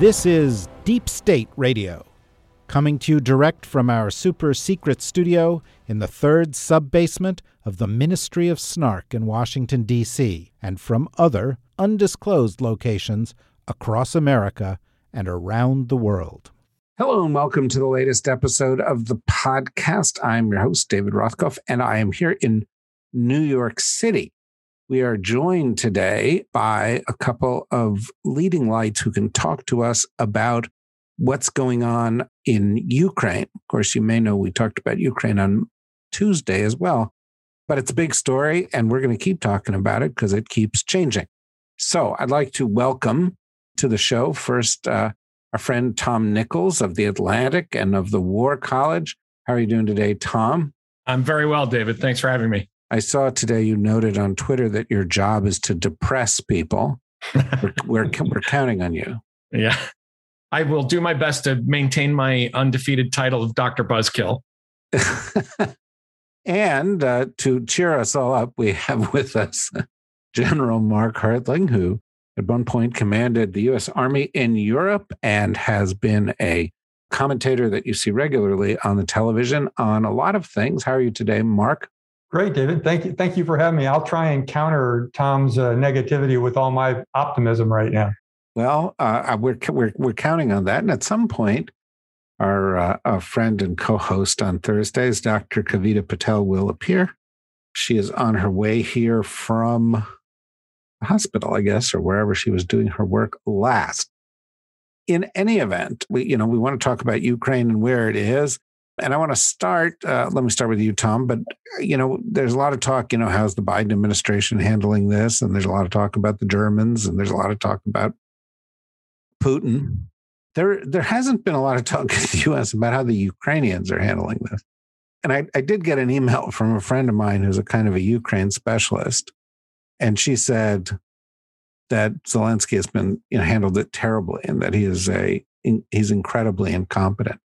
This is Deep State Radio, coming to you direct from our super secret studio in the third sub basement of the Ministry of Snark in Washington, D.C., and from other undisclosed locations across America and around the world. Hello and welcome to the latest episode of the podcast. I'm your host, David Rothkopf, and I am here in New York City. We are joined today by a couple of leading lights who can talk to us about what's going on in Ukraine. Of course, you may know we talked about Ukraine on Tuesday as well, but it's a big story, and we're going to keep talking about it because it keeps changing. So I'd like to welcome to the show first uh, our friend Tom Nichols of The Atlantic and of the War College. How are you doing today, Tom? I'm very well, David. Thanks for having me. I saw today you noted on Twitter that your job is to depress people. we're, we're, we're counting on you. Yeah. I will do my best to maintain my undefeated title of Dr. Buzzkill. and uh, to cheer us all up, we have with us General Mark Hertling, who at one point commanded the U.S. Army in Europe and has been a commentator that you see regularly on the television on a lot of things. How are you today, Mark? Great, David. Thank you. Thank you for having me. I'll try and counter Tom's uh, negativity with all my optimism right now. Well, uh, we're, we're, we're counting on that. And at some point, our uh, friend and co host on Thursdays, Dr. Kavita Patel, will appear. She is on her way here from the hospital, I guess, or wherever she was doing her work last. In any event, we you know we want to talk about Ukraine and where it is, and I want to start. Uh, let me start with you, Tom. But you know, there's a lot of talk. You know, how's the Biden administration handling this? And there's a lot of talk about the Germans, and there's a lot of talk about Putin. There, there hasn't been a lot of talk in the U.S. about how the Ukrainians are handling this. And I, I did get an email from a friend of mine who's a kind of a Ukraine specialist, and she said that Zelensky has been you know, handled it terribly and that he is a he's incredibly incompetent.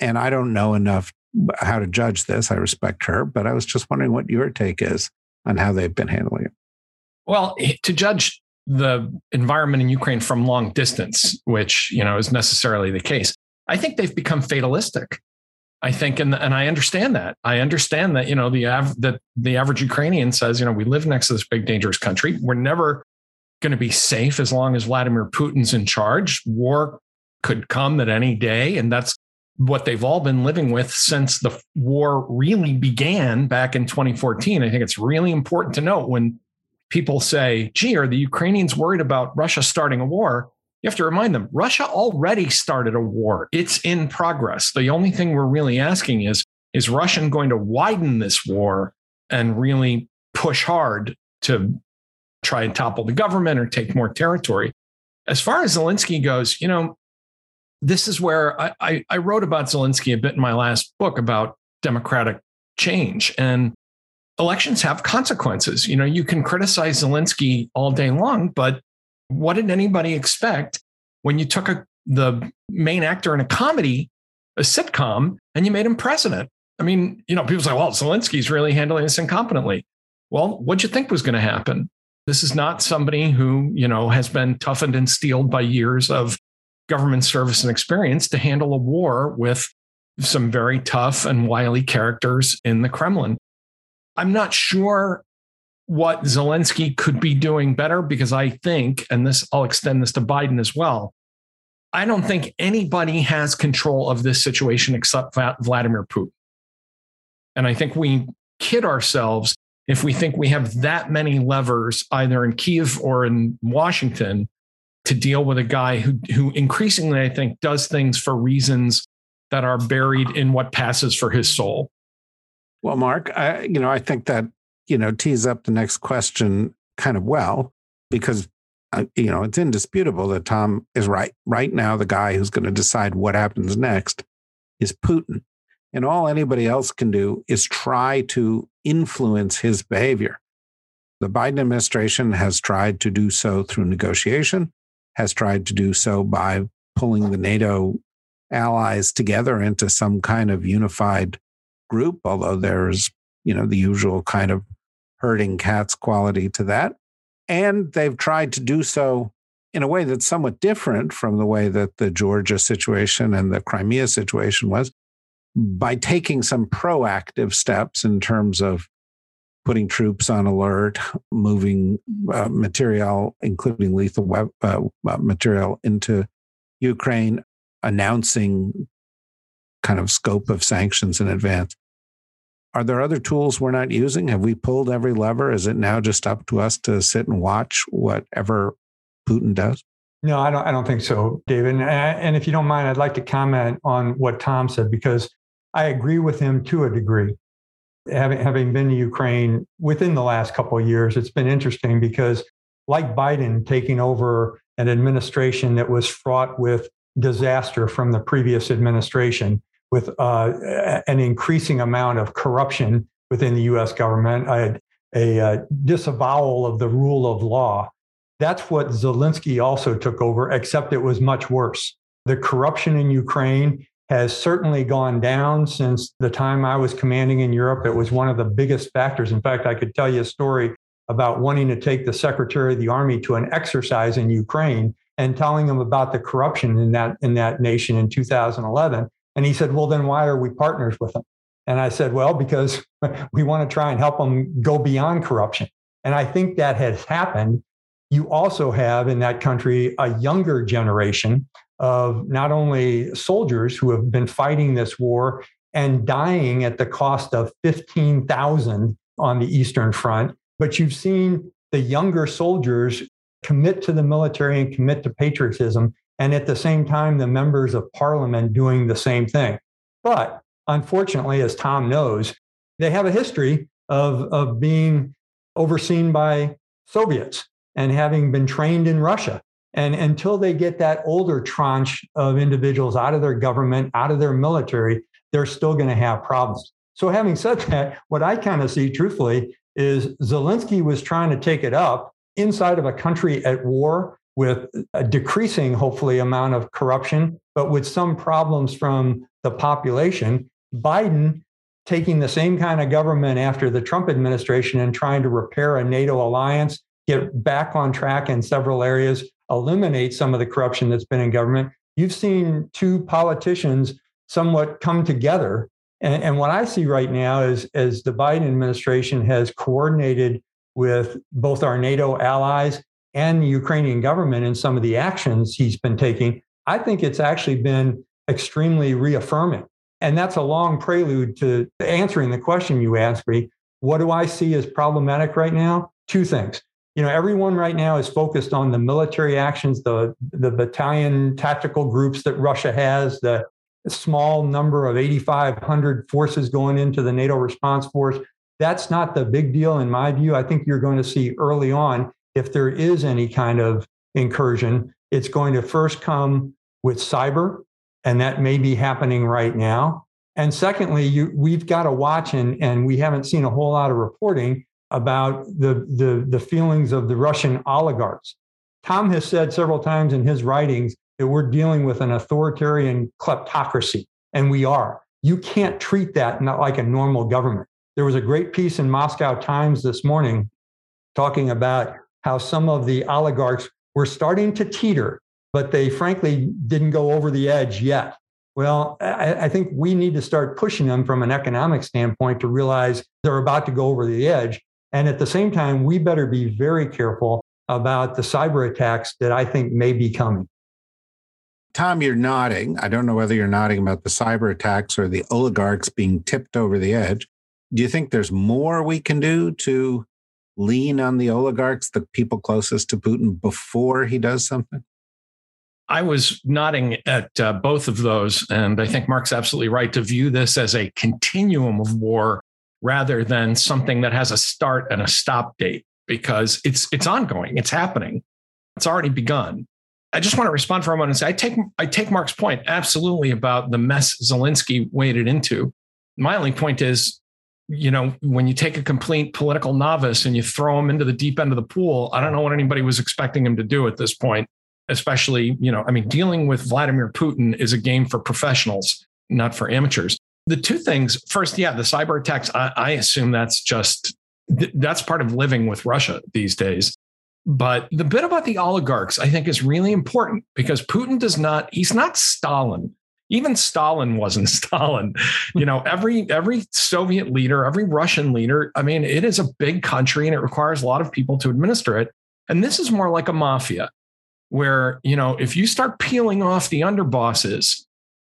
And I don't know enough how to judge this. I respect her, but I was just wondering what your take is on how they've been handling it. Well, eh, to judge the environment in Ukraine from long distance, which you know is necessarily the case, I think they've become fatalistic. I think, and and I understand that. I understand that you know the av- that the average Ukrainian says, you know, we live next to this big dangerous country. We're never going to be safe as long as Vladimir Putin's in charge. War could come at any day, and that's what they've all been living with since the war really began back in 2014. I think it's really important to note when people say, "Gee, are the Ukrainians worried about Russia starting a war?" you have to remind them Russia already started a war. It's in progress. The only thing we're really asking is is Russia going to widen this war and really push hard to try and topple the government or take more territory? As far as Zelensky goes, you know, this is where I, I, I wrote about Zelensky a bit in my last book about democratic change. And elections have consequences. You know, you can criticize Zelensky all day long, but what did anybody expect when you took a, the main actor in a comedy, a sitcom, and you made him president? I mean, you know, people say, well, Zelensky's really handling this incompetently. Well, what'd you think was going to happen? This is not somebody who, you know, has been toughened and steeled by years of government service and experience to handle a war with some very tough and wily characters in the Kremlin. I'm not sure what Zelensky could be doing better because I think, and this I'll extend this to Biden as well. I don't think anybody has control of this situation except Vladimir Putin. And I think we kid ourselves if we think we have that many levers either in Kiev or in Washington to deal with a guy who who increasingly I think does things for reasons that are buried in what passes for his soul. Well, Mark, I, you know, I think that you know, tease up the next question kind of well, because uh, you know, it's indisputable that Tom is right. Right now, the guy who's going to decide what happens next is Putin. And all anybody else can do is try to influence his behavior. The Biden administration has tried to do so through negotiation, has tried to do so by pulling the NATO allies together into some kind of unified group, although there's, you know, the usual kind of herding cats quality to that. And they've tried to do so in a way that's somewhat different from the way that the Georgia situation and the Crimea situation was by taking some proactive steps in terms of putting troops on alert, moving uh, material, including lethal web, uh, uh, material, into Ukraine, announcing kind of scope of sanctions in advance. Are there other tools we're not using? Have we pulled every lever? Is it now just up to us to sit and watch whatever Putin does? No, I don't. I don't think so, David. And if you don't mind, I'd like to comment on what Tom said because I agree with him to a degree. Having having been to Ukraine within the last couple of years, it's been interesting because, like Biden taking over an administration that was fraught with disaster from the previous administration, with uh, an increasing amount of corruption within the US government, a, a, a, disavowal of the rule of law. That's what Zelensky also took over, except it was much worse. The corruption in Ukraine has certainly gone down since the time I was commanding in Europe. It was one of the biggest factors. In fact, I could tell you a story about wanting to take the Secretary of the Army to an exercise in Ukraine and telling him about the corruption in that in that nation in 2011 and he said, Well, then why are we partners with them? And I said, Well, because we want to try and help them go beyond corruption. And I think that has happened. You also have in that country a younger generation of not only soldiers who have been fighting this war and dying at the cost of 15,000 on the Eastern Front, but you've seen the younger soldiers commit to the military and commit to patriotism and at the same time, the members of parliament doing the same thing. But unfortunately, as Tom knows, they have a history of, of being overseen by Soviets and having been trained in Russia. And until they get that older tranche of individuals out of their government, out of their military, they're still going to have problems. So, having said that, what I kind of see truthfully is Zelensky was trying to take it up inside of a country at war with a decreasing, hopefully, amount of corruption, but with some problems from the population. Biden taking the same kind of government after the Trump administration and trying to repair a NATO alliance, get back on track in several areas, eliminate some of the corruption that's been in government. You've seen two politicians somewhat come together. And, and what I see right now is as the Biden administration has coordinated with both our NATO allies and the Ukrainian government in some of the actions he's been taking, I think it's actually been extremely reaffirming. And that's a long prelude to answering the question you asked me. What do I see as problematic right now? Two things. You know, everyone right now is focused on the military actions, the, the battalion tactical groups that Russia has, the small number of 8,500 forces going into the NATO response force. That's not the big deal in my view. I think you're going to see early on if there is any kind of incursion, it's going to first come with cyber, and that may be happening right now. And secondly, you, we've got to watch, and, and we haven't seen a whole lot of reporting about the, the, the feelings of the Russian oligarchs. Tom has said several times in his writings that we're dealing with an authoritarian kleptocracy, and we are. You can't treat that not like a normal government. There was a great piece in Moscow Times this morning talking about how some of the oligarchs were starting to teeter, but they frankly didn't go over the edge yet. Well, I, I, think we need to start pushing them from an economic standpoint to realize they're about to go over the edge. And at the same time, we better be very careful about the cyber attacks that I think may be coming. Tom, you're nodding. I don't know whether you're nodding about the cyber attacks or the oligarchs being tipped over the edge. Do you think there's more we can do to lean on the oligarchs, the people closest to Putin, before he does something? I was nodding at uh, both of those. And I think Mark's absolutely right to view this as a continuum of war rather than something that has a start and a stop date because it's it's ongoing, it's happening. It's already begun. I just want to respond for a moment and say I take I take Mark's point absolutely about the mess Zelensky waded into. My only point is, you know, when you take a complete political novice and you throw him into the deep end of the pool, I don't know what anybody was expecting him to do at this point. Especially, you know, I mean, dealing with Vladimir Putin is a game for professionals, not for amateurs. The two things first, yeah, the cyber attacks, I, I assume that's just that's part of living with Russia these days. But the bit about the oligarchs, I think, is really important because Putin does not, he's not Stalin. Even Stalin wasn't Stalin. You know, every every Soviet leader, every Russian leader, I mean, it is a big country and it requires a lot of people to administer it. And this is more like a mafia where, you know, if you start peeling off the underbosses,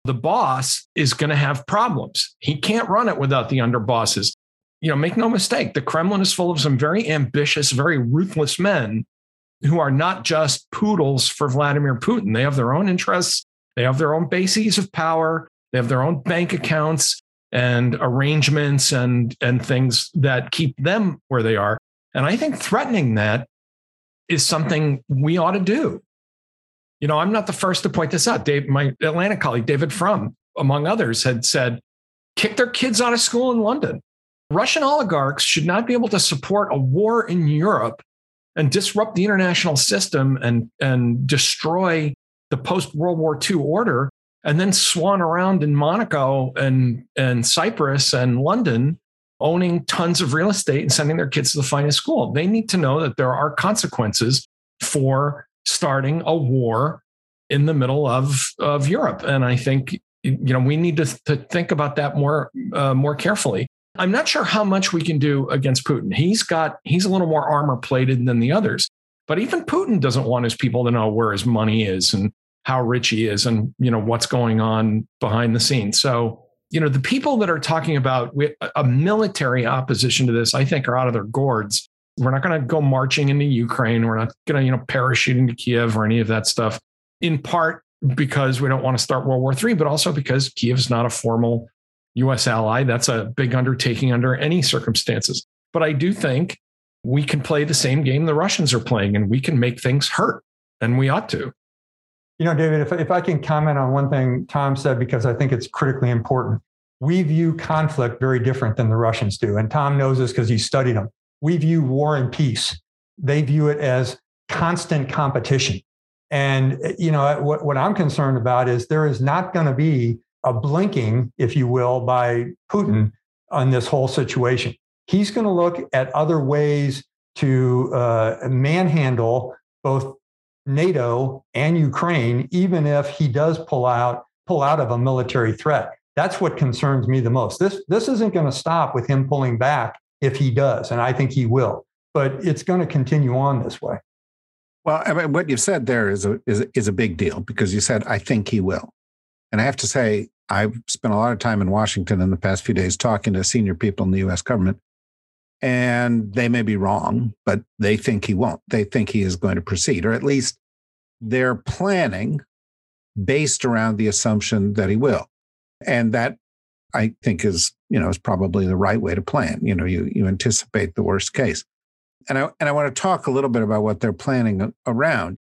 the boss is going to have problems. He can't run it without the underbosses you know, make no mistake, the Kremlin is full of some very ambitious, very ruthless men who are not just poodles for Vladimir Putin. They have their own interests, they have their own bases of power, they have their own bank accounts and arrangements and and things that keep them where they are. And I think threatening that is something we ought to do. You know, I'm not the first to point this out. Dave, my Atlantic colleague David Frum, among others, had said, kick their kids out of school in London. Russian oligarchs should not be able to support a war in Europe and disrupt the international system and, and destroy the post World War II order and then swan around in Monaco and, and Cyprus and London owning tons of real estate and sending their kids to the finest school. They need to know that there are consequences for starting a war in the middle of, of Europe. And I think you know we need to, to think about that more uh, more carefully. I'm not sure how much we can do against Putin. He's got he's a little more armor plated than the others. But even Putin doesn't want his people to know where his money is and how rich he is and you know what's going on behind the scenes. So, you know, the people that are talking about a military opposition to this, I think are out of their gourds. We're not going to go marching into Ukraine. We're not going to, you know, parachute into Kiev or any of that stuff. In part because we don't want to start World War III, but also because Kiev is not a formal US ally. That's a big undertaking under any circumstances. But I do think we can play the same game the Russians are playing and we can make things hurt, and we ought to. You know, David, if, if I can comment on one thing Tom said, because I think it's critically important. We view conflict very different than the Russians do. And Tom knows this because he studied them. We view war and peace, they view it as constant competition. And, you know, what, what I'm concerned about is there is not going to be a blinking, if you will, by Putin on this whole situation. He's going to look at other ways to uh, manhandle both NATO and Ukraine, even if he does pull out pull out of a military threat. That's what concerns me the most. This this isn't going to stop with him pulling back if he does, and I think he will. But it's going to continue on this way. Well, I mean, what you've said there is a is, is a big deal because you said I think he will. And I have to say, I've spent a lot of time in Washington in the past few days talking to senior people in the US government. And they may be wrong, but they think he won't. They think he is going to proceed, or at least they're planning based around the assumption that he will. And that I think is, you know, is probably the right way to plan. You know, you you anticipate the worst case. And I and I want to talk a little bit about what they're planning around.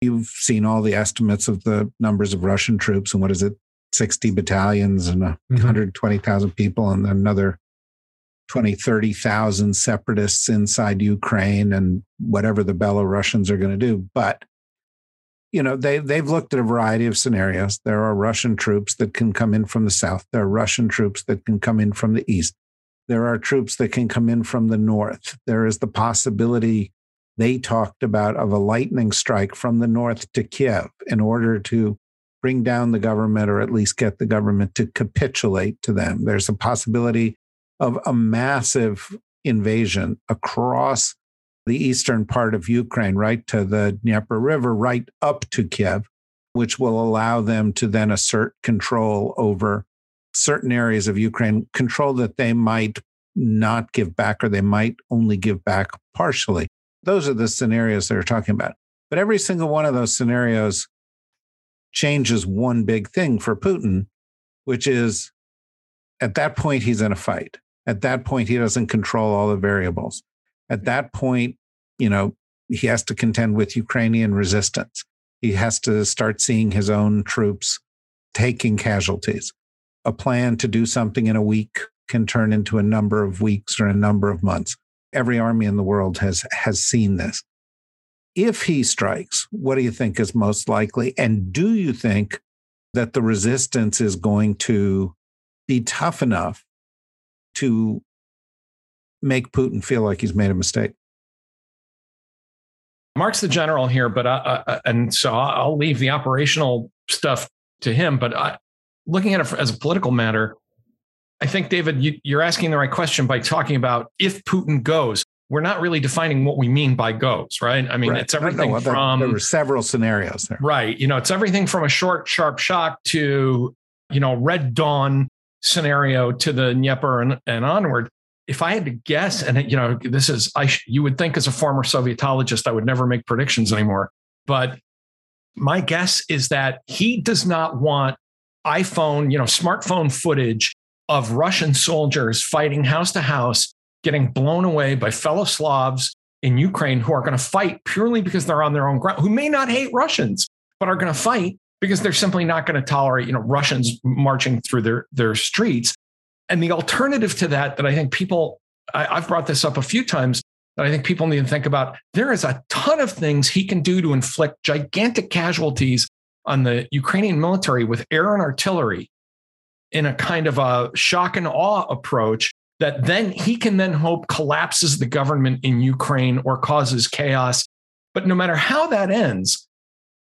You've seen all the estimates of the numbers of Russian troops and what is it, 60 battalions and mm-hmm. 120,000 people and another 20, 30,000 separatists inside Ukraine and whatever the Belarusians are going to do. But, you know, they, they've looked at a variety of scenarios. There are Russian troops that can come in from the south. There are Russian troops that can come in from the east. There are troops that can come in from the north. There is the possibility they talked about of a lightning strike from the north to Kiev in order to bring down the government or at least get the government to capitulate to them. There's a possibility of a massive invasion across the eastern part of Ukraine, right to the Dnieper River, right up to Kiev, which will allow them to then assert control over certain areas of Ukraine, control that they might not give back or they might only give back partially. Those are the scenarios they're talking about. But every single one of those scenarios changes one big thing for Putin, which is at that point, he's in a fight. At that point, he doesn't control all the variables. At mm-hmm. that point, you know, he has to contend with Ukrainian resistance. He has to start seeing his own troops taking casualties. A plan to do something in a week can turn into a number of weeks or a number of months. Every army in the world has has seen this. If he strikes, what do you think is most likely? And do you think that the resistance is going to be tough enough to make Putin feel like he's made a mistake? Mark's the general here, but I, I, and so I'll leave the operational stuff to him. But I, looking at it as a political matter, I think David, you, you're asking the right question by talking about if Putin goes. We're not really defining what we mean by goes, right? I mean, right. it's everything no, no, from there were several scenarios there, right? You know, it's everything from a short, sharp shock to you know Red Dawn scenario to the Dnieper and, and onward if I had to guess, and you know, this is I you would think as a former Sovietologist, I would never make predictions anymore. But my guess is that he does not want iPhone, you know, smartphone footage of Russian soldiers fighting house to house, getting blown away by fellow Slavs in Ukraine who are going to fight purely because they're on their own ground, who may not hate Russians, but are going to fight because they're simply not going to tolerate, you know, Russians marching through their their streets. And the alternative to that, that I think people, I, I've brought this up a few times, that I think people need to think about. There is a ton of things he can do to inflict gigantic casualties on the Ukrainian military with air and artillery in a kind of a shock and awe approach that then he can then hope collapses the government in Ukraine or causes chaos. But no matter how that ends,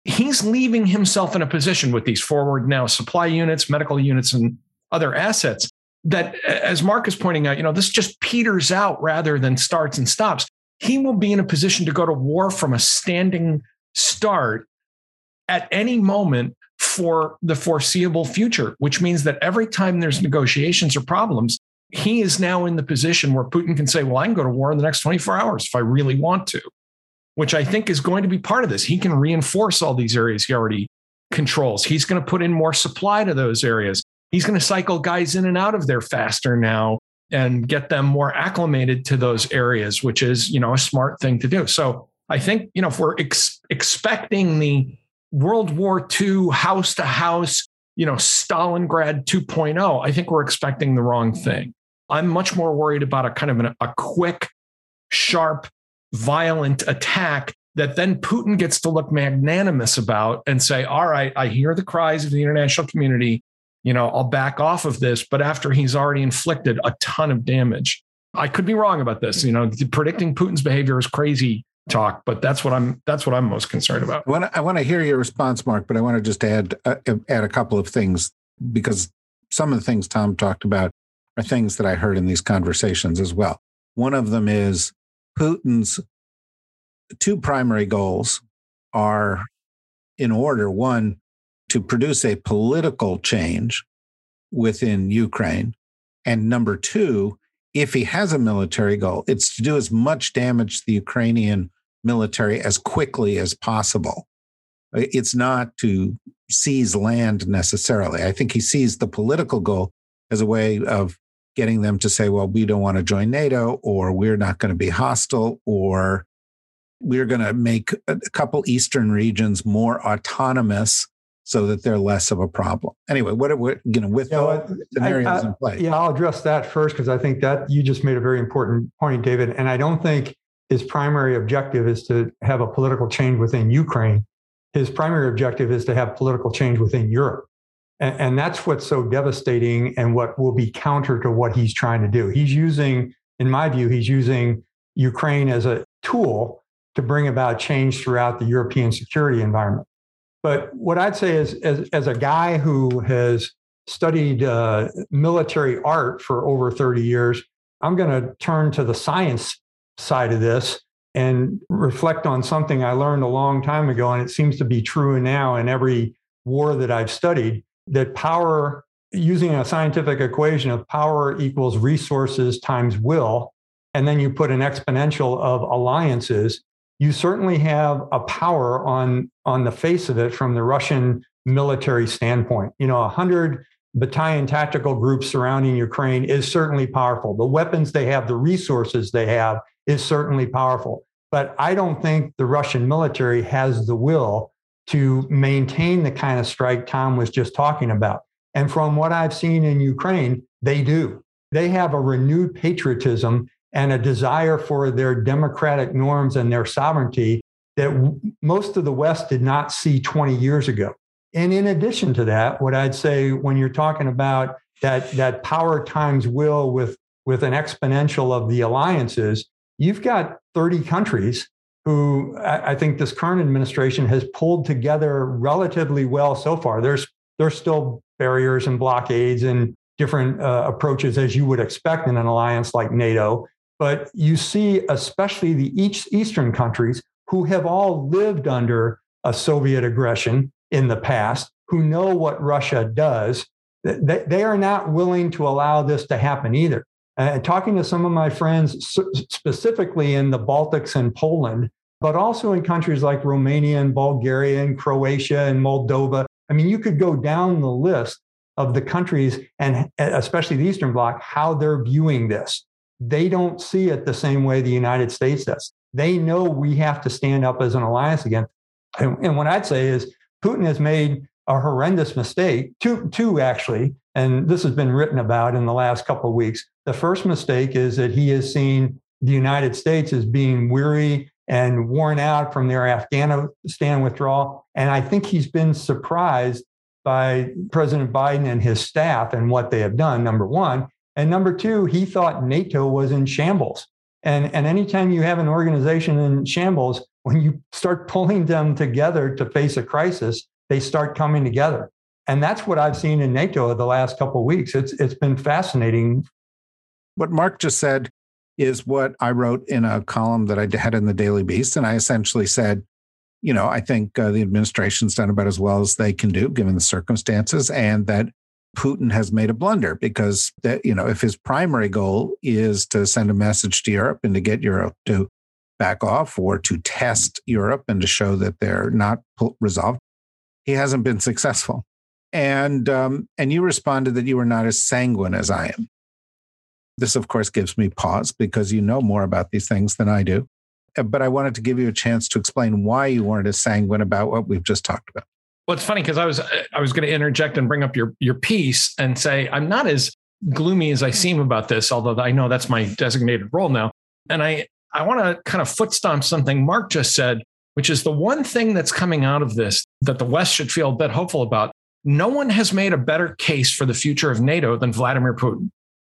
he's leaving himself in a position with these forward now supply units, medical units, and other assets that, as Mark is pointing out, you know, this just peters out rather than starts and stops. He will be in a position to go to war from a standing start at any moment for the foreseeable future, which means that every time there's negotiations or problems, he is now in the position where Putin can say, Well, I can go to war in the next 24 hours if I really want to, which I think is going to be part of this. He can reinforce all these areas he already controls. He's going to put in more supply to those areas he's going to cycle guys in and out of there faster now and get them more acclimated to those areas, which is, you know, a smart thing to do. So I think, you know, if we're ex- expecting the World War II house to house, you know, Stalingrad 2.0, I think we're expecting the wrong thing. I'm much more worried about a kind of an, a quick, sharp, violent attack that then Putin gets to look magnanimous about and say, all right, I hear the cries of the international community you know, I'll back off of this, but after he's already inflicted a ton of damage. I could be wrong about this. You know, predicting Putin's behavior is crazy talk, but that's what I'm that's what I'm most concerned about. I want to, I want to hear your response, Mark, but I want to just add uh, add a couple of things because some of the things Tom talked about are things that I heard in these conversations as well. One of them is Putin's two primary goals are in order. One, to produce a political change within Ukraine. And number two, if he has a military goal, it's to do as much damage to the Ukrainian military as quickly as possible. It's not to seize land necessarily. I think he sees the political goal as a way of getting them to say, well, we don't want to join NATO, or we're not going to be hostile, or we're going to make a couple Eastern regions more autonomous so that they're less of a problem. Anyway, what are we, you know, with yeah, scenarios I, I, in play? Yeah, I'll address that first because I think that you just made a very important point, David. And I don't think his primary objective is to have a political change within Ukraine. His primary objective is to have political change within Europe. And, and that's what's so devastating and what will be counter to what he's trying to do. He's using, in my view, he's using Ukraine as a tool to bring about change throughout the European security environment. But what I'd say is, as, as a guy who has studied uh, military art for over 30 years, I'm going to turn to the science side of this and reflect on something I learned a long time ago. And it seems to be true now in every war that I've studied that power, using a scientific equation of power equals resources times will, and then you put an exponential of alliances, you certainly have a power on on the face of it from the Russian military standpoint. You know, a hundred battalion tactical groups surrounding Ukraine is certainly powerful. The weapons they have, the resources they have, is certainly powerful. But I don't think the Russian military has the will to maintain the kind of strike Tom was just talking about. And from what I've seen in Ukraine, they do. They have a renewed patriotism and a desire for their democratic norms and their sovereignty that most of the West did not see 20 years ago. And in addition to that, what I'd say when you're talking about that, that power times will with, with an exponential of the alliances, you've got 30 countries who I think this current administration has pulled together relatively well so far. There's there's still barriers and blockades and different uh, approaches as you would expect in an alliance like NATO, but you see especially the eastern countries who have all lived under a Soviet aggression in the past, who know what Russia does. They, are not willing to allow this to happen either. Uh, talking to some of my friends, specifically in the Baltics and Poland, but also in countries like Romania and Bulgaria and Croatia and Moldova. I mean, you could go down the list of the countries and especially the Eastern Bloc, how they're viewing this. They don't see it the same way the United States does. They know we have to stand up as an alliance again. And, and what I'd say is Putin has made a horrendous mistake, two, two actually, and this has been written about in the last couple of weeks. The first mistake is that he has seen the United States as being weary and worn out from their Afghanistan withdrawal. And I think he's been surprised by President Biden and his staff and what they have done, number one. And number two, he thought NATO was in shambles. And, and anytime you have an organization in shambles, when you start pulling them together to face a crisis, they start coming together. And that's what I've seen in NATO the last couple of weeks. It's it's been fascinating. What Mark just said is what I wrote in a column that I had in the Daily Beast, and I essentially said, you know, I think uh, the administration's done about as well as they can do given the circumstances, and that Putin has made a blunder because that you know if his primary goal is to send a message to Europe and to get Europe to back off or to test Europe and to show that they're not resolved, he hasn't been successful. And um, and you responded that you were not as sanguine as I am. This, of course, gives me pause because you know more about these things than I do. Uh, but I wanted to give you a chance to explain why you weren't as sanguine about what we've just talked about. Well, it's funny because I was uh, I was going to interject and bring up your your piece and say I'm not as gloomy as I hmm. seem about this, although I know that's my designated role now. And I I want to kind of foot stomp something Mark just said, which is the one thing that's coming out of this that the West should feel a bit hopeful about. No one has made a better case for the future of NATO than Vladimir Putin.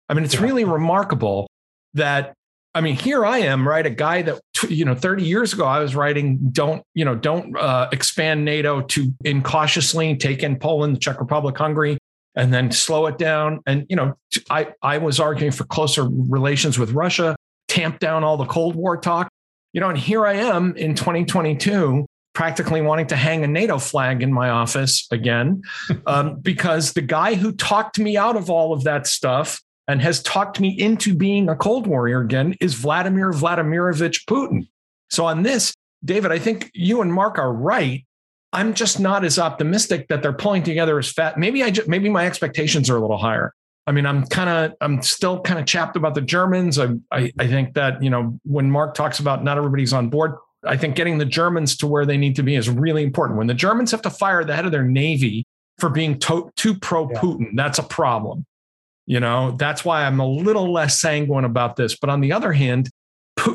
I mean, it's really remarkable that I mean, here I am, right? A guy that you know, 30 years ago, I was writing, "Don't you know, don't uh, expand NATO to incautiously take in Poland, the Czech Republic, Hungary, and then slow it down." And you know, I I was arguing for closer relations with Russia, tamp down all the Cold War talk, you know. And here I am in 2022, practically wanting to hang a NATO flag in my office again, um, because the guy who talked me out of all of that stuff and has talked me into being a Cold Warrior again is Vladimir Vladimirovich Putin. So on this, David, I think you and Mark are right. I'm just not as optimistic that they're pulling together as fat. Maybe I just, maybe my expectations are a little higher. I mean, I'm kind of I'm still kind of chapped about the Germans. I, I I think that you know when Mark talks about not everybody's on board, I think getting the Germans to where they need to be is really important. When the Germans have to fire the head of their navy for being to, too pro Putin, yeah. that's a problem. You know, that's why I'm a little less sanguine about this. But on the other hand,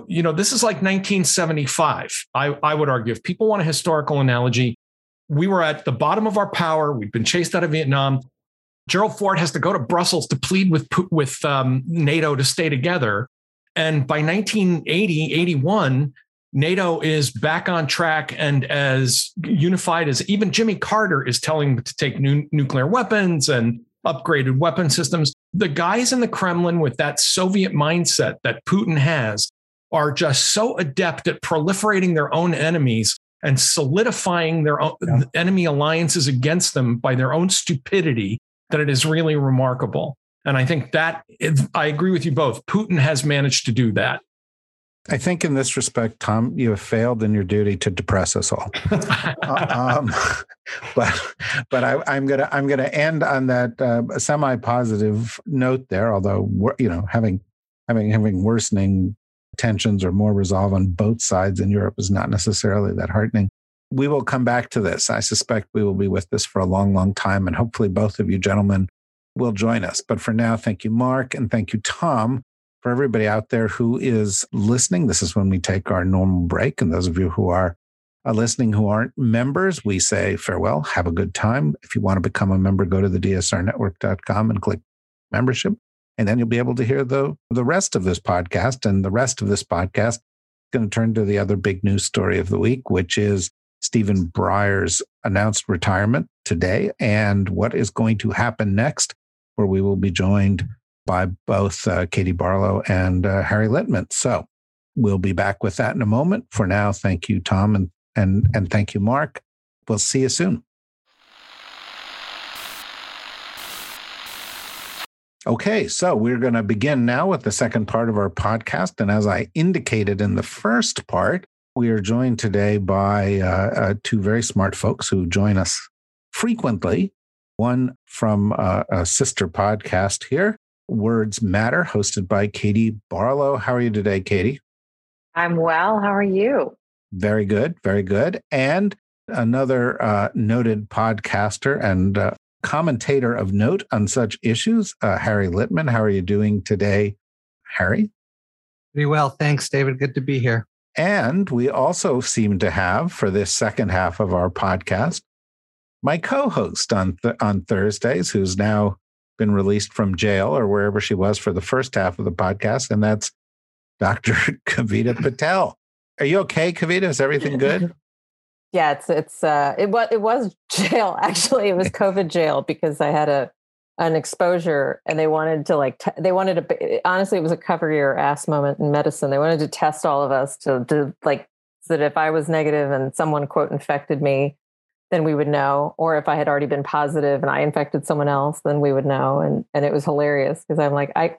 you know, this is like 1975. I, I would argue if people want a historical analogy, we were at the bottom of our power. We've been chased out of Vietnam. Gerald Ford has to go to Brussels to plead with with um, NATO to stay together. And by 1980, 81, NATO is back on track and as unified as even Jimmy Carter is telling to take new nuclear weapons and upgraded weapon systems. The guys in the Kremlin with that Soviet mindset that Putin has are just so adept at proliferating their own enemies and solidifying their own yeah. enemy alliances against them by their own stupidity that it is really remarkable. And I think that I agree with you both. Putin has managed to do that. I think in this respect, Tom, you have failed in your duty to depress us all. uh, um, but but I, am gonna I'm gonna end on that uh, semi positive note there. Although you know having having having worsening tensions or more resolve on both sides in Europe is not necessarily that heartening. We will come back to this. I suspect we will be with this for a long, long time. And hopefully, both of you gentlemen will join us. But for now, thank you, Mark, and thank you, Tom. For everybody out there who is listening, this is when we take our normal break. And those of you who are uh, listening who aren't members, we say farewell, have a good time. If you want to become a member, go to the dsrnetwork.com and click membership. And then you'll be able to hear the, the rest of this podcast. And the rest of this podcast is going to turn to the other big news story of the week, which is Stephen Breyer's announced retirement today and what is going to happen next, where we will be joined by both uh, Katie Barlow and uh, Harry Litman. So we'll be back with that in a moment. For now, thank you, Tom, and and and thank you, Mark. We'll see you soon. Okay, so we're going to begin now with the second part of our podcast. And as I indicated in the first part, we are joined today by uh, uh, two very smart folks who join us frequently. One from uh, a sister podcast here, Words Matter, hosted by Katie Barlow. How are you today, Katie? I'm well. How are you? Very good. Very good. And another uh, noted podcaster and uh, commentator of note on such issues, uh, Harry Litman. How are you doing today, Harry? Pretty well. Thanks, David. Good to be here. And we also seem to have for this second half of our podcast, my co-host on th- on Thursdays, who's now been released from jail or wherever she was for the first half of the podcast, and that's Dr. Kavita Patel. Are you okay, Kavita? Is everything good? Yeah, it's it's uh it was it was jail actually. It was COVID jail because I had a an exposure and they wanted to like t- they wanted to honestly it was a cover your ass moment in medicine. They wanted to test all of us to to like so that if I was negative and someone quote infected me, then we would know. Or if I had already been positive and I infected someone else, then we would know. And and it was hilarious because I'm like I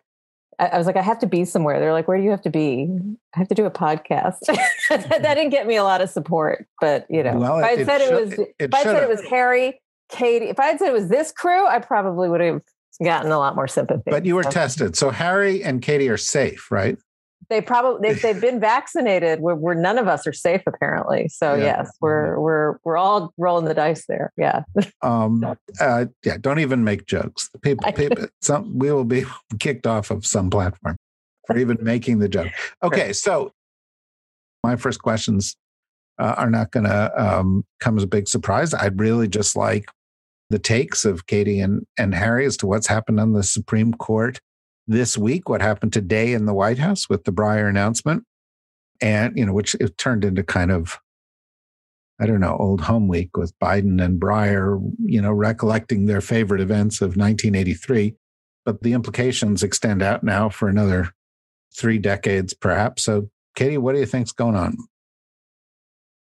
I was like, I have to be somewhere. They're like, where do you have to be? I have to do a podcast. that didn't get me a lot of support, but you know, well, if I said it, was, it, if I said it was Harry, Katie, if I had said it was this crew, I probably would have gotten a lot more sympathy. But you were so. tested, so Harry and Katie are safe, right? They probably they've, they've been vaccinated. Where, where, none of us are safe apparently. So yeah. yes we're mm-hmm. we're we're all rolling the dice there. Yeah. Um uh, yeah don't even make jokes. People people some we will be kicked off of some platform for even making the joke. Okay so my first questions uh, are not going to um, come as a big surprise. I'd really just like the takes of katie and and harry as to what's happened on the supreme court this week, what happened today in the White House with the Breyer announcement, and you know, which it turned into kind of, I don't know, old home week with Biden and Breyer, you know, recollecting their favorite events of 1983. But the implications extend out now for another three decades, perhaps. So, Katie, what do you think's going on?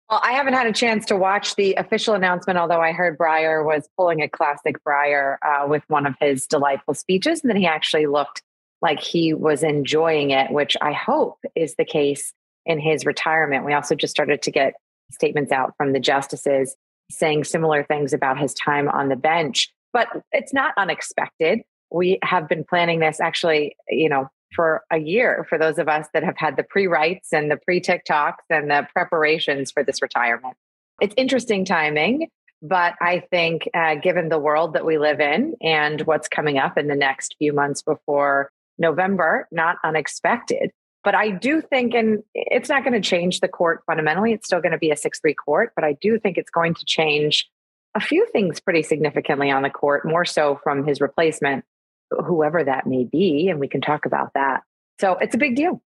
Well, I haven't had a chance to watch the official announcement, although I heard Breyer was pulling a classic Breyer uh, with one of his delightful speeches, and then he actually looked like he was enjoying it, which I hope is the case in his retirement. We also just started to get statements out from the justices saying similar things about his time on the bench. But it's not unexpected. We have been planning this actually, you know, for a year for those of us that have had the pre writes and the pre TikToks and the preparations for this retirement. It's interesting timing, but I think uh, given the world that we live in and what's coming up in the next few months before November, not unexpected. But I do think, and it's not going to change the court fundamentally. It's still going to be a 6 3 court, but I do think it's going to change a few things pretty significantly on the court, more so from his replacement, whoever that may be. And we can talk about that. So it's a big deal.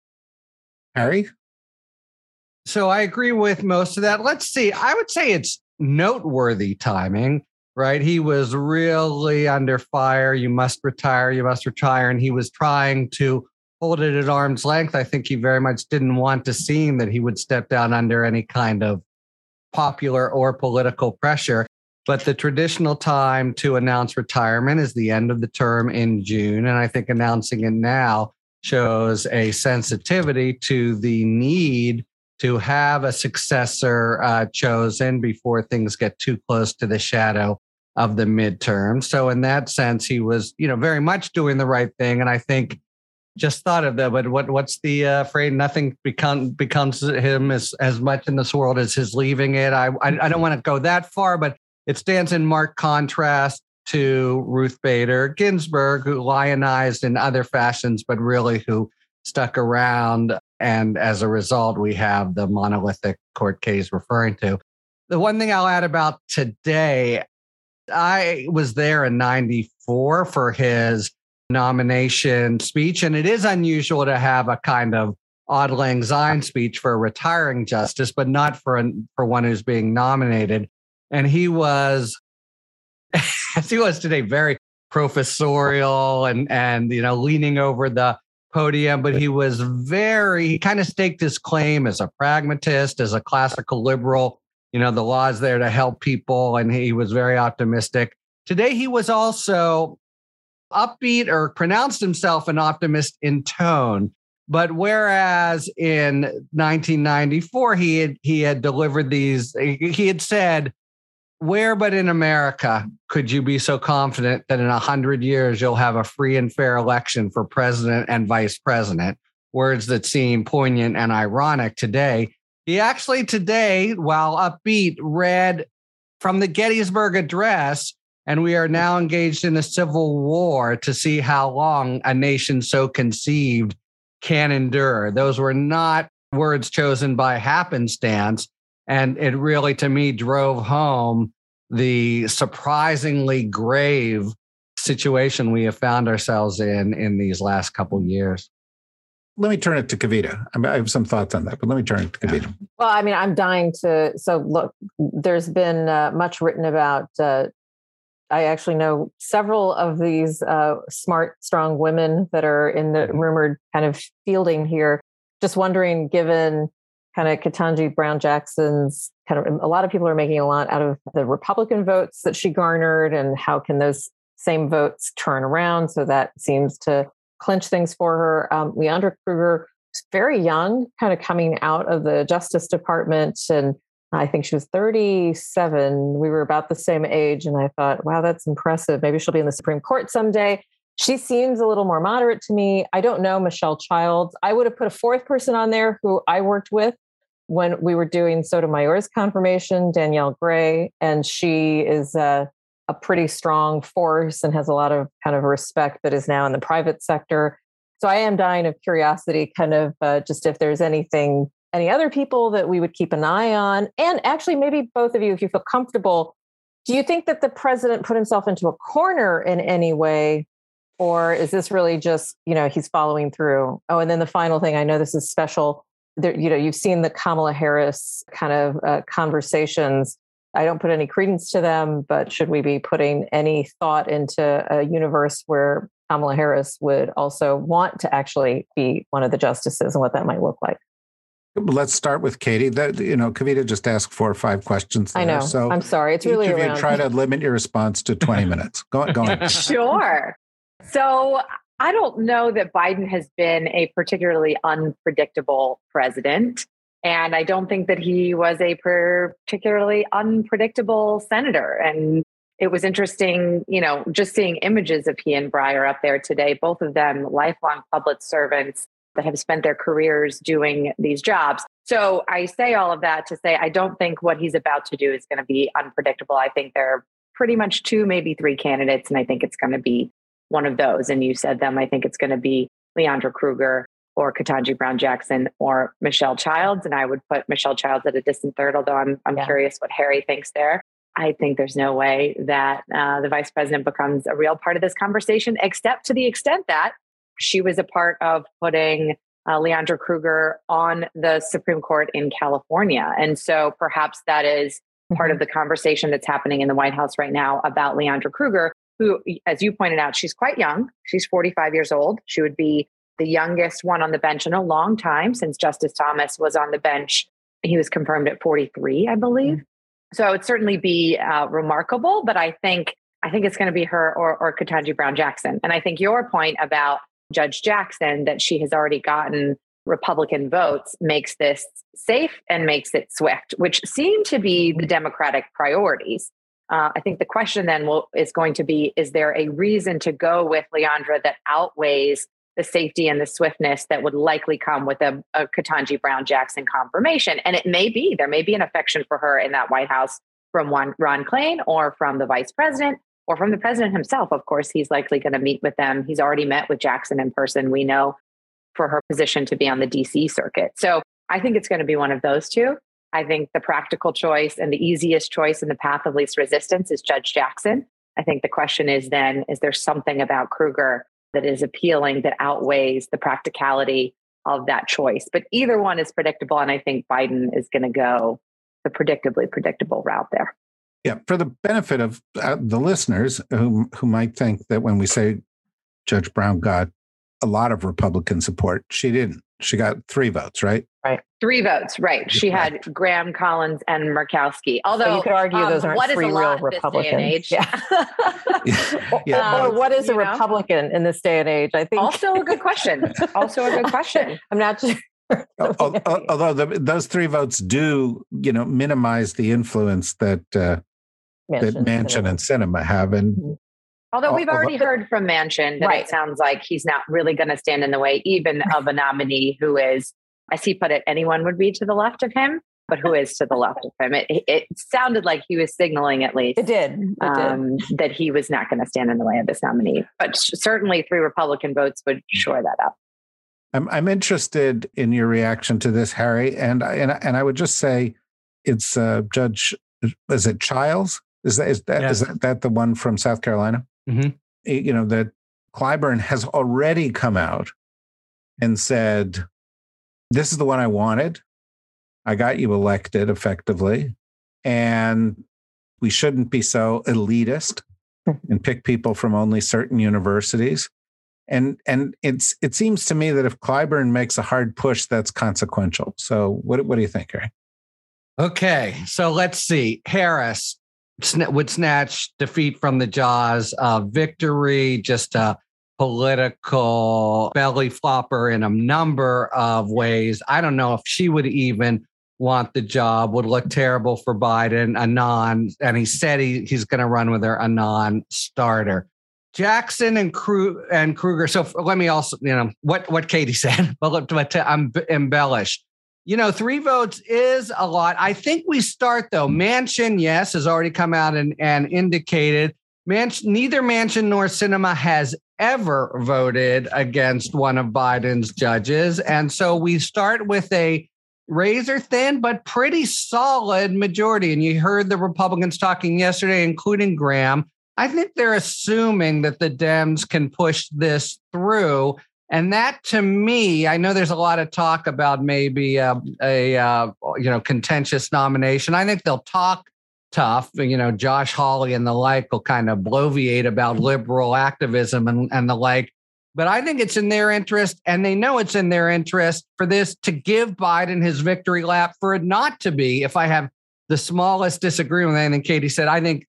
Harry? So I agree with most of that. Let's see. I would say it's noteworthy timing right? He was really under fire. You must retire. You must retire. And he was trying to hold it at arm's length. I think he very much didn't want to seem that he would step down under any kind of popular or political pressure. But the traditional time to announce retirement is the end of the term in June. And I think announcing it now shows a sensitivity to the need to have a successor uh, chosen before things get too close to the shadow of the midterm. So in that sense, he was, you know, very much doing the right thing. And I think just thought of that. But what what's the uh, phrase? Nothing become, becomes him as as much in this world as his leaving it. I I, I don't want to go that far, but it stands in marked contrast to Ruth Bader Ginsburg, who lionized in other fashions, but really who stuck around. And as a result, we have the monolithic court case referring to. The one thing I'll add about today, I was there in 94 for his nomination speech, and it is unusual to have a kind of Auld Lang Syne speech for a retiring justice, but not for, an, for one who's being nominated. And he was as he was today, very professorial and and you know leaning over the podium, but he was very he kind of staked his claim as a pragmatist, as a classical liberal. You know, the law is there to help people, and he was very optimistic. Today, he was also upbeat or pronounced himself an optimist in tone. But whereas in 1994 he had he had delivered these, he had said, where but in America could you be so confident that in a hundred years you'll have a free and fair election for president and vice president? Words that seem poignant and ironic today. He actually today, while upbeat, read from the Gettysburg Address, and we are now engaged in a civil war to see how long a nation so conceived can endure. Those were not words chosen by happenstance. And it really, to me, drove home the surprisingly grave situation we have found ourselves in in these last couple years. Let me turn it to Kavita. I, mean, I have some thoughts on that, but let me turn it to Kavita. Well, I mean, I'm dying to. So, look, there's been uh, much written about. Uh, I actually know several of these uh, smart, strong women that are in the mm-hmm. rumored kind of fielding here. Just wondering, given kind of Ketanji Brown Jackson's kind of a lot of people are making a lot out of the Republican votes that she garnered and how can those same votes turn around. So that seems to clinch things for her. Um, Leondra Kruger was very young, kind of coming out of the Justice Department. And I think she was 37. We were about the same age. And I thought, wow, that's impressive. Maybe she'll be in the Supreme Court someday. She seems a little more moderate to me. I don't know Michelle Childs. I would have put a fourth person on there who I worked with when we were doing Sotomayor's confirmation, Danielle Gray, and she is a, a pretty strong force and has a lot of kind of respect, that is now in the private sector. So I am dying of curiosity, kind of uh, just if there's anything, any other people that we would keep an eye on. And actually, maybe both of you, if you feel comfortable, do you think that the president put himself into a corner in any way? Or is this really just, you know, he's following through? Oh, and then the final thing, I know this is special there, you know, you've seen the Kamala Harris kind of uh, conversations. I don't put any credence to them, but should we be putting any thought into a universe where Kamala Harris would also want to actually be one of the justices and what that might look like? Let's start with Katie. That you know, Kavita just asked four or five questions. There, I know. So I'm sorry. It's really each of around. you try to limit your response to 20 minutes. Go, go on. sure. So I don't know that Biden has been a particularly unpredictable president. And I don't think that he was a particularly unpredictable senator. And it was interesting, you know, just seeing images of he and Breyer up there today, both of them lifelong public servants that have spent their careers doing these jobs. So I say all of that to say I don't think what he's about to do is going to be unpredictable. I think there are pretty much two, maybe three candidates, and I think it's going to be one of those. And you said them. I think it's going to be Leondra Kruger or Ketanji Brown Jackson or Michelle Childs. And I would put Michelle Childs at a distant third, although I'm, I'm yeah. curious what Harry thinks there. I think there's no way that uh, the vice president becomes a real part of this conversation, except to the extent that she was a part of putting uh, Leondra Kruger on the Supreme Court in California. And so perhaps that is part of mm-hmm. the conversation that's happening in the White House right now about Leondra Kruger, who, as you pointed out, she's quite young. She's 45 years old. She would be the youngest one on the bench in a long time since Justice Thomas was on the bench. He was confirmed at 43, I believe. Mm-hmm. So it would certainly be uh, remarkable, but I think I think it's going to be her or, or Ketanji Brown Jackson. And I think your point about Judge Jackson that she has already gotten Republican votes makes this safe and makes it swift, which seem to be the Democratic priorities. Uh, I think the question then will, is going to be: Is there a reason to go with Leondra that outweighs the safety and the swiftness that would likely come with a, a Ketanji Brown Jackson confirmation. And it may be, there may be an affection for her in that White House from one Ron Klain or from the vice president or from the president himself. Of course, he's likely going to meet with them. He's already met with Jackson in person. We know for her position to be on the DC circuit. So I think it's going to be one of those two. I think the practical choice and the easiest choice in the path of least resistance is Judge Jackson. I think the question is then is there something about Kruger that is appealing that outweighs the practicality of that choice? But either one is predictable. And I think Biden is going to go the predictably predictable route there. Yeah, for the benefit of uh, the listeners who who might think that when we say Judge Brown got a lot of Republican support, she didn't. She got three votes, right? Right. Three votes, right. She had Graham, Collins, and Murkowski. Although so you could argue um, those aren't three real Republicans. Yeah. yeah. Um, or what is a Republican know? in this day and age? I think also a good question. also a good question. I'm not sure. Although the, those three votes do, you know, minimize the influence that uh, Manchin, that Manchin and Sinema have, and mm-hmm. Although we've already heard from Manchin that right. it sounds like he's not really going to stand in the way, even of a nominee who is, as he put it, anyone would be to the left of him, but who is to the left of him. It, it sounded like he was signaling, at least, it did, it um, did. that he was not going to stand in the way of this nominee. But certainly, three Republican votes would shore that up. I'm I'm interested in your reaction to this, Harry, and and and I would just say, it's uh, Judge. Is it Childs? Is that is that, yes. is that, that the one from South Carolina? Mm-hmm. You know, that Clyburn has already come out and said, This is the one I wanted. I got you elected effectively. And we shouldn't be so elitist and pick people from only certain universities. And and it's it seems to me that if Clyburn makes a hard push, that's consequential. So what what do you think, Harry? Okay, so let's see. Harris, would snatch defeat from the jaws of victory, just a political belly flopper in a number of ways. I don't know if she would even want the job, would look terrible for Biden, a non, and he said he, he's going to run with her, a non starter. Jackson and Kru- and Kruger. So let me also, you know, what what Katie said, but, but to embellish you know, three votes is a lot. I think we start though. Manchin, yes, has already come out and, and indicated Neither Manchin nor Sinema has ever voted against one of Biden's judges. And so we start with a razor thin but pretty solid majority. And you heard the Republicans talking yesterday, including Graham. I think they're assuming that the Dems can push this through. And that to me, I know there's a lot of talk about maybe a, a uh, you know contentious nomination. I think they'll talk tough. You know, Josh Hawley and the like will kind of bloviate about liberal activism and, and the like. But I think it's in their interest, and they know it's in their interest for this to give Biden his victory lap, for it not to be. If I have the smallest disagreement with anything Katie said, I think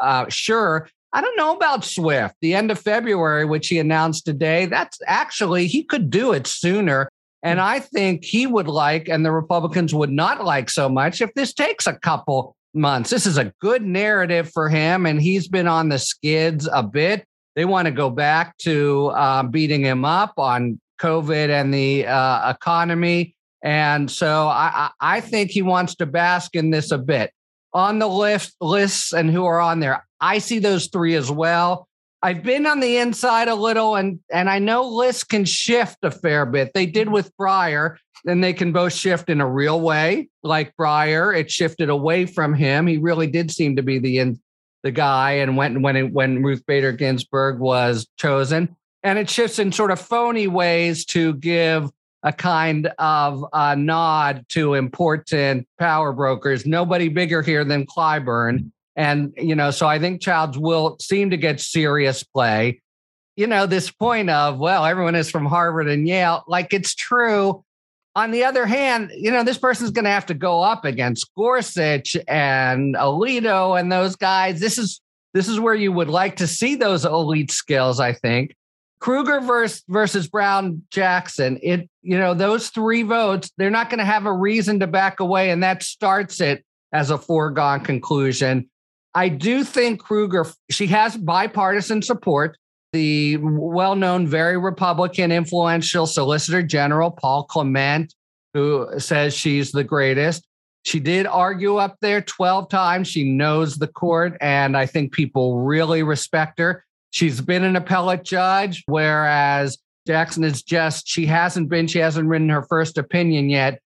uh, sure I don't know about Swift. The end of February, which he announced today, that's actually, he could do it sooner. And hmm. I think he would like, and the Republicans would not like so much if this takes a couple months. This is a good narrative for him, and he's been on the skids a bit. They want to go back to uh, beating him up on COVID and the uh, economy. And so I, I think he wants to bask in this a bit. On the list lists and who are on there, I see those three as well. I've been on the inside a little, and and I know lists can shift a fair bit. They did with Breyer, and they can both shift in a real way. Like Breyer, it shifted away from him. He really did seem to be the in, the guy, and when when it, when Ruth Bader Ginsburg was chosen, and it shifts in sort of phony ways to give a kind of a nod to important power brokers. Nobody bigger here than Clyburn. And, you know, so I think Childs will seem to get serious play. You know, this point of, well, everyone is from Harvard and Yale, like it's true. On the other hand, you know, this person's going to have to go up against Gorsuch and Alito and those guys. This is this is where you would like to see those elite skills, I think. Kruger versus versus Brown Jackson. It you know those three votes. They're not going to have a reason to back away, and that starts it as a foregone conclusion. I do think Kruger, she has bipartisan support. the well known, very Republican, influential Solicitor General, Paul Clement, who says she's the greatest. She did argue up there 12 times. She knows the court, and I think people really respect her. She's been an appellate judge, whereas Jackson is just, she hasn't been, she hasn't written her first opinion yet.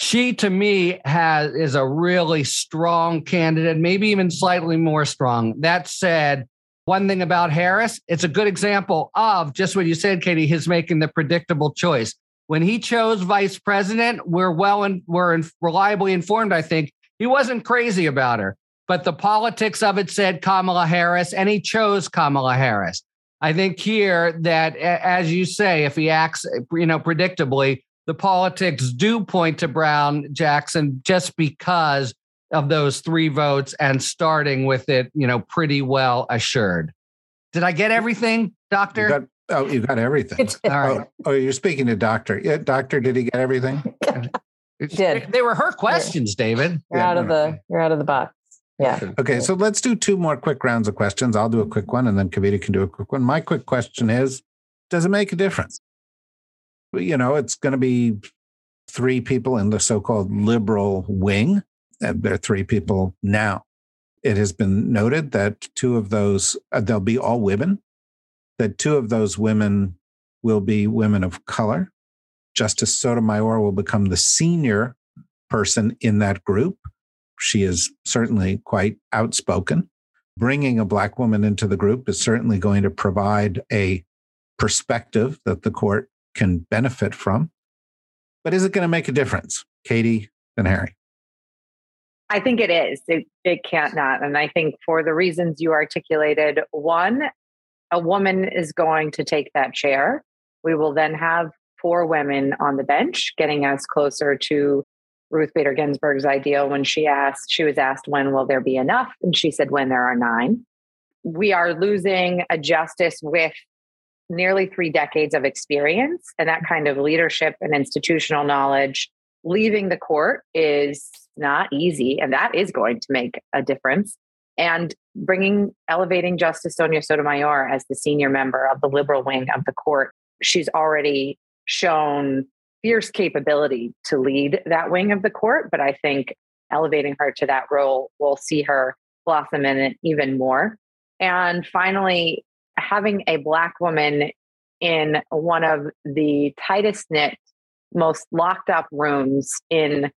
She, to me, has is a really strong candidate, maybe even slightly more strong. That said, one thing about Harris, it's a good example of just what you said, Katie, his making the predictable choice. When he chose vice president, we're well and we're in, reliably informed, I think. He wasn't crazy about her, but the politics of it said Kamala Harris, and he chose Kamala Harris. I think here that, as you say, if he acts, you know, predictably, the politics do point to Brown Jackson just because of those three votes and starting with it, you know, pretty well assured. Did I get everything, Doctor? You got, oh, you got everything. All right. Oh, oh, you're speaking to Doctor. Yeah, Doctor, did he get everything? did. They were her questions, David. You're yeah, out of the you're out of the box. Yeah. Okay, so let's do two more quick rounds of questions. I'll do a quick one and then Kavita can do a quick one. My quick question is Does it make a difference? You know, it's going to be three people in the so called liberal wing. There are three people now. It has been noted that two of those, uh, they'll be all women, that two of those women will be women of color. Justice Sotomayor will become the senior person in that group she is certainly quite outspoken. Bringing a Black woman into the group is certainly going to provide a perspective that the court can benefit from. But is it going to make a difference, Katie and Harry? I think it is. It, it can't not. And I think for the reasons you articulated, one, a woman is going to take that chair. We will then have four women on the bench, getting us closer to Ruth Bader Ginsburg's ideal when she asked, she was asked, when will there be enough? And she said, when there are nine. We are losing a justice with nearly three decades of experience and that kind of leadership and institutional knowledge. Leaving the court is not easy, and that is going to make a difference. And bringing, elevating Justice Sonia Sotomayor as the senior member of the liberal wing of the court, she's already shown fierce capability to lead that wing of the court, but I think elevating her to that role will see her blossom in it even more. And finally, having a Black woman in one of the tightest knit, most locked up rooms in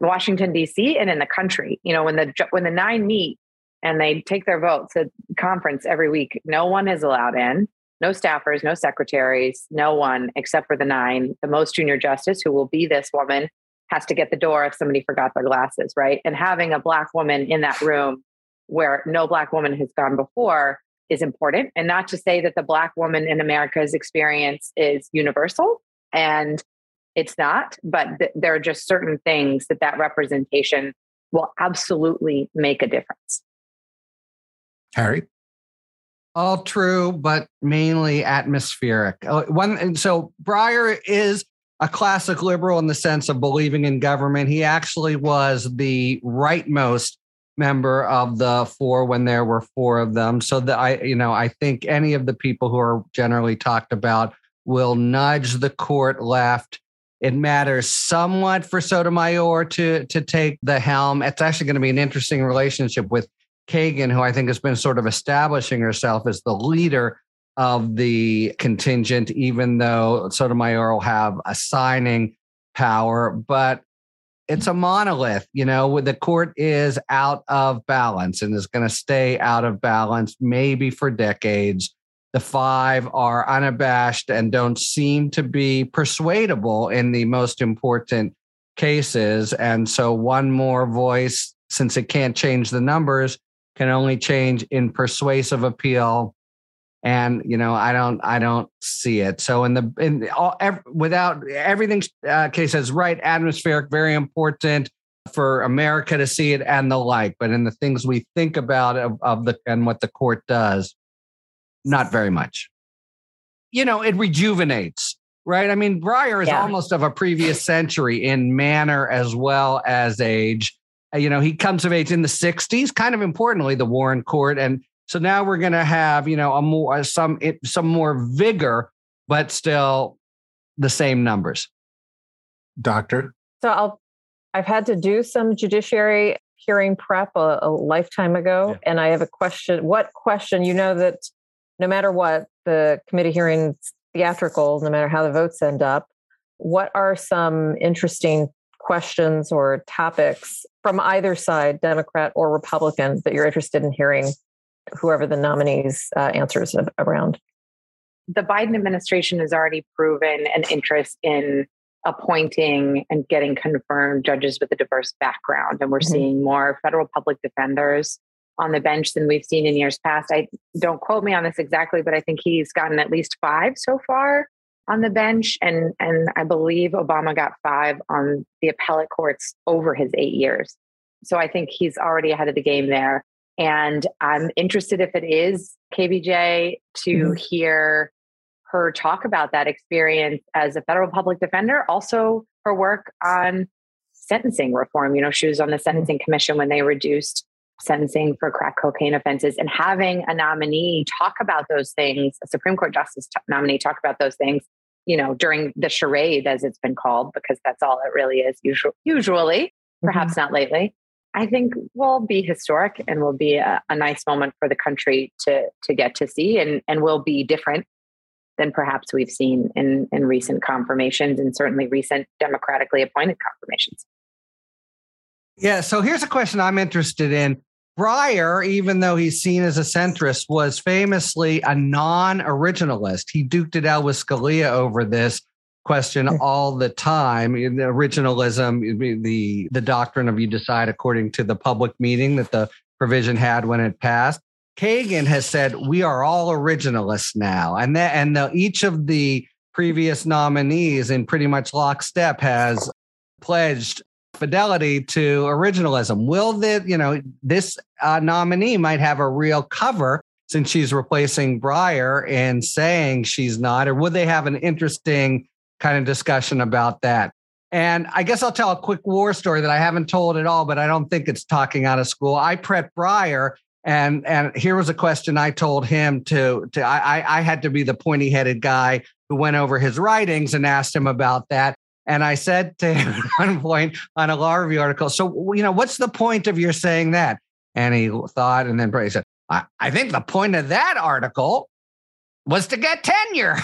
Washington D.C. and in the country. You know, when the when the nine meet and they take their votes at conference every week, no one is allowed in no staffers, no secretaries, no one except for the nine. The most junior justice, who will be this woman, has to get the door if somebody forgot their glasses, right? And having a Black woman in that room where no Black woman has gone before is important. And not to say that the Black woman in America's experience is universal, and it's not, but th- there are just certain things that that representation will absolutely make a difference. Harry? all true, but mainly atmospheric. Uh, one, and so Breyer is a classic liberal in the sense of believing in government. He actually was the rightmost member of the four when there were four of them. So that I, you know, I think any of the people who are generally talked about will nudge the court left. It matters somewhat for Sotomayor to to take the helm. It's actually going to be an interesting relationship with Kagan, who I think has been sort of establishing herself as the leader of the contingent, even though Sotomayor will have a signing power. But it's a monolith, you know, the court is out of balance and is going to stay out of balance maybe for decades. The five are unabashed and don't seem to be persuadable in the most important cases. And so, one more voice, since it can't change the numbers, can only change in persuasive appeal and you know i don't i don't see it so in the in all ev- without everything uh, case says right atmospheric very important for america to see it and the like but in the things we think about of, of the and what the court does not very much you know it rejuvenates right i mean breyer is yeah. almost of a previous century in manner as well as age you know, he comes of age in the 60s, kind of importantly, the Warren Court. And So now we're going to have, you know, a more uh, some some more vigor, but still the same numbers. Doctor. So I'll I've had to do some judiciary hearing prep a, a lifetime ago, yeah. and I have a question. What question? You know that no matter what the committee hearings theatrical, no matter how the votes end up. What are some interesting questions or topics from either side, Democrat or Republican, that you're interested in hearing whoever the nominees uh, answers around? The Biden administration has already proven an interest in appointing and getting confirmed judges with a diverse background. And we're mm-hmm. seeing more federal public defenders on the bench than we've seen in years past. I don't quote me on this exactly, but I think he's gotten at least five so far on the bench. And, and I believe Obama got five on the appellate courts over his eight years. So I think he's already ahead of the game there. And I'm interested if it is KBJ to mm-hmm. hear her talk about that experience as a federal public defender, also her work on sentencing reform. You know, she was on the mm-hmm. Sentencing Commission when they reduced sentencing for crack cocaine offenses and having a nominee talk about those things, a Supreme Court justice t- nominee talk about those things, you know, during the charade, as it's been called, because that's all it really is, usually, usually perhaps mm-hmm. not lately. I think will be historic and will be a, a, nice moment for the country to to get to see and and will be different than perhaps we've seen in in recent confirmations and certainly recent democratically appointed confirmations. Yeah, so here's a question I'm interested in. Breyer, even though he's seen as a centrist, was famously a non originalist. He duked it out with Scalia over this question all the time. The originalism, the, the doctrine of you decide according to the public meaning that the provision had when it passed. Kagan has said we are all originalists now, and that and the, each of the previous nominees in pretty much lockstep has pledged fidelity to originalism. Will the, you know, this uh, nominee might have a real cover since she's replacing Breyer and saying she's not, or would they have an interesting kind of discussion about that? And I guess I'll tell a quick war story that I haven't told at all, but I don't think it's talking out of school. I prepped Breyer, and and here was a question I told him to to I I had to be the pointy headed guy who went over his writings and asked him about that. And I said to him at one point on a law review article, so, you know, what's the point of your saying that? And he thought, and then he said, I, I think the point of that article was to get tenure,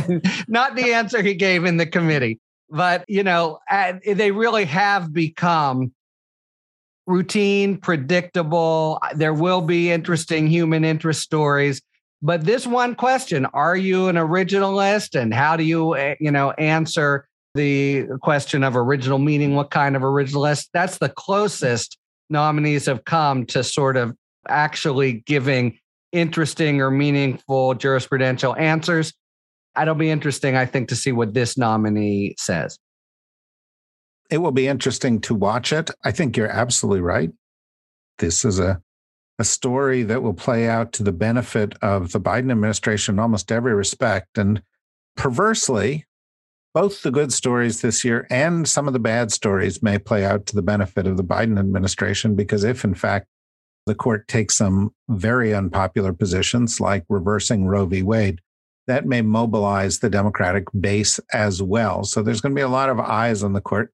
not the answer he gave in the committee. But, you know, they really have become routine, predictable. There will be interesting human interest stories. But this one question, are you an originalist and how do you, eh, you know, answer the question of original meaning, what kind of originalist. That's the closest nominees have come to sort of actually giving interesting or meaningful jurisprudential answers. It'll be interesting, I think, to see what this nominee says. It will be interesting to watch it. I think you're absolutely right. This is a a story that will play out to the benefit of the Biden administration in almost every respect. And perversely, both the good stories this year and some of the bad stories may play out to the benefit of the Biden administration because if, in fact, the court takes some very unpopular positions like reversing Roe v. Wade, that may mobilize the Democratic base as well. So there's going to be a lot of eyes on the court.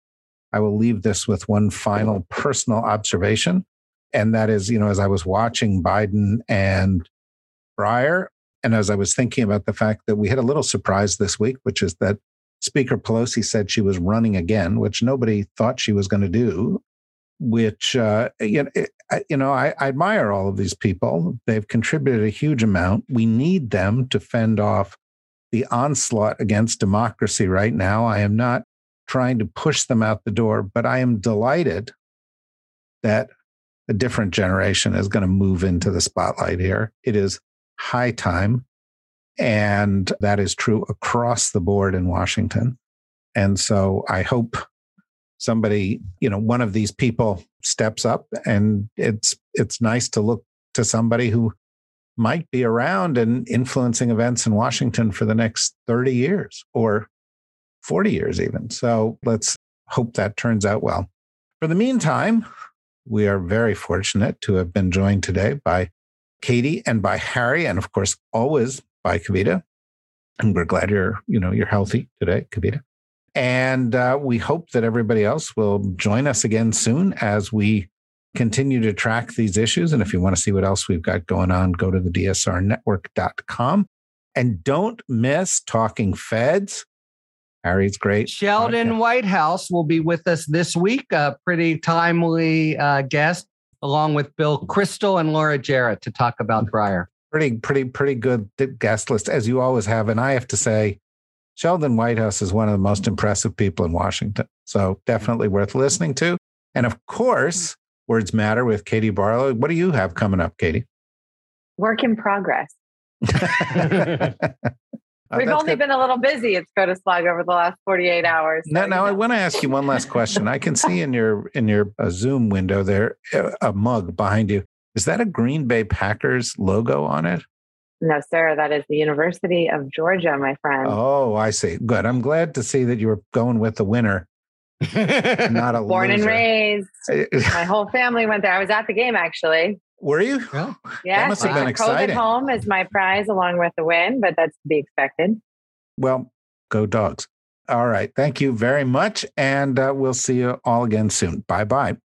I will leave this with one final personal observation. And that is, you know, as I was watching Biden and Breyer, and as I was thinking about the fact that we had a little surprise this week, which is that Speaker Pelosi said she was running again, which nobody thought she was going to do. Which uh, you know, you know, I, I admire all of these people. They've contributed a huge amount. We need them to fend off the onslaught against democracy right now. I am not trying to push them out the door, but I am delighted that a different generation is going to move into the spotlight here. It is high time. And that is true across the board in Washington. And so I hope somebody, you know, one of these people steps up and it's it's nice to look to somebody who might be around and influencing events in Washington for the next 30 years or 40 years even. So let's hope that turns out well. For the meantime, we are very fortunate to have been joined today by Katie and by Harry, and of course, always by Kavita. And we're glad you're, you know, you're healthy today, Kavita. And uh, we hope that everybody else will join us again soon as we continue to track these issues. And if you want to see what else we've got going on, go to the dsrnetwork.com. And don't miss Talking Feds. Harry's great. Sheldon podcast. Whitehouse will be with us this week, a pretty timely uh, guest, along with Bill Kristol and Laura Jarrett to talk about Breyer. Pretty, pretty, pretty good guest list, as you always have. And I have to say, Sheldon Whitehouse is one of the most impressive people in Washington. So definitely worth listening to. And of course, Words Matter with Katie Barlow. What do you have coming up, Katie? Work in progress. Oh, We've only good. been a little busy at SCOTUSblog over the last 48 hours. Now, so, now I want to ask you one last question. I can see in your in your uh, Zoom window there uh, a mug behind you. Is that a Green Bay Packers logo on it? No, sir, that is the University of Georgia, my friend. Oh, I see. Good. I'm glad to see that you were going with the winner, not a Born and raised. My whole family went there. I was at the game actually. Were you? Well, Yeah, must have been took exciting. COVID home is my prize along with the win, but that's to be expected. Well, go dogs. All right. Thank you very much. And uh, we'll see you all again soon. Bye bye.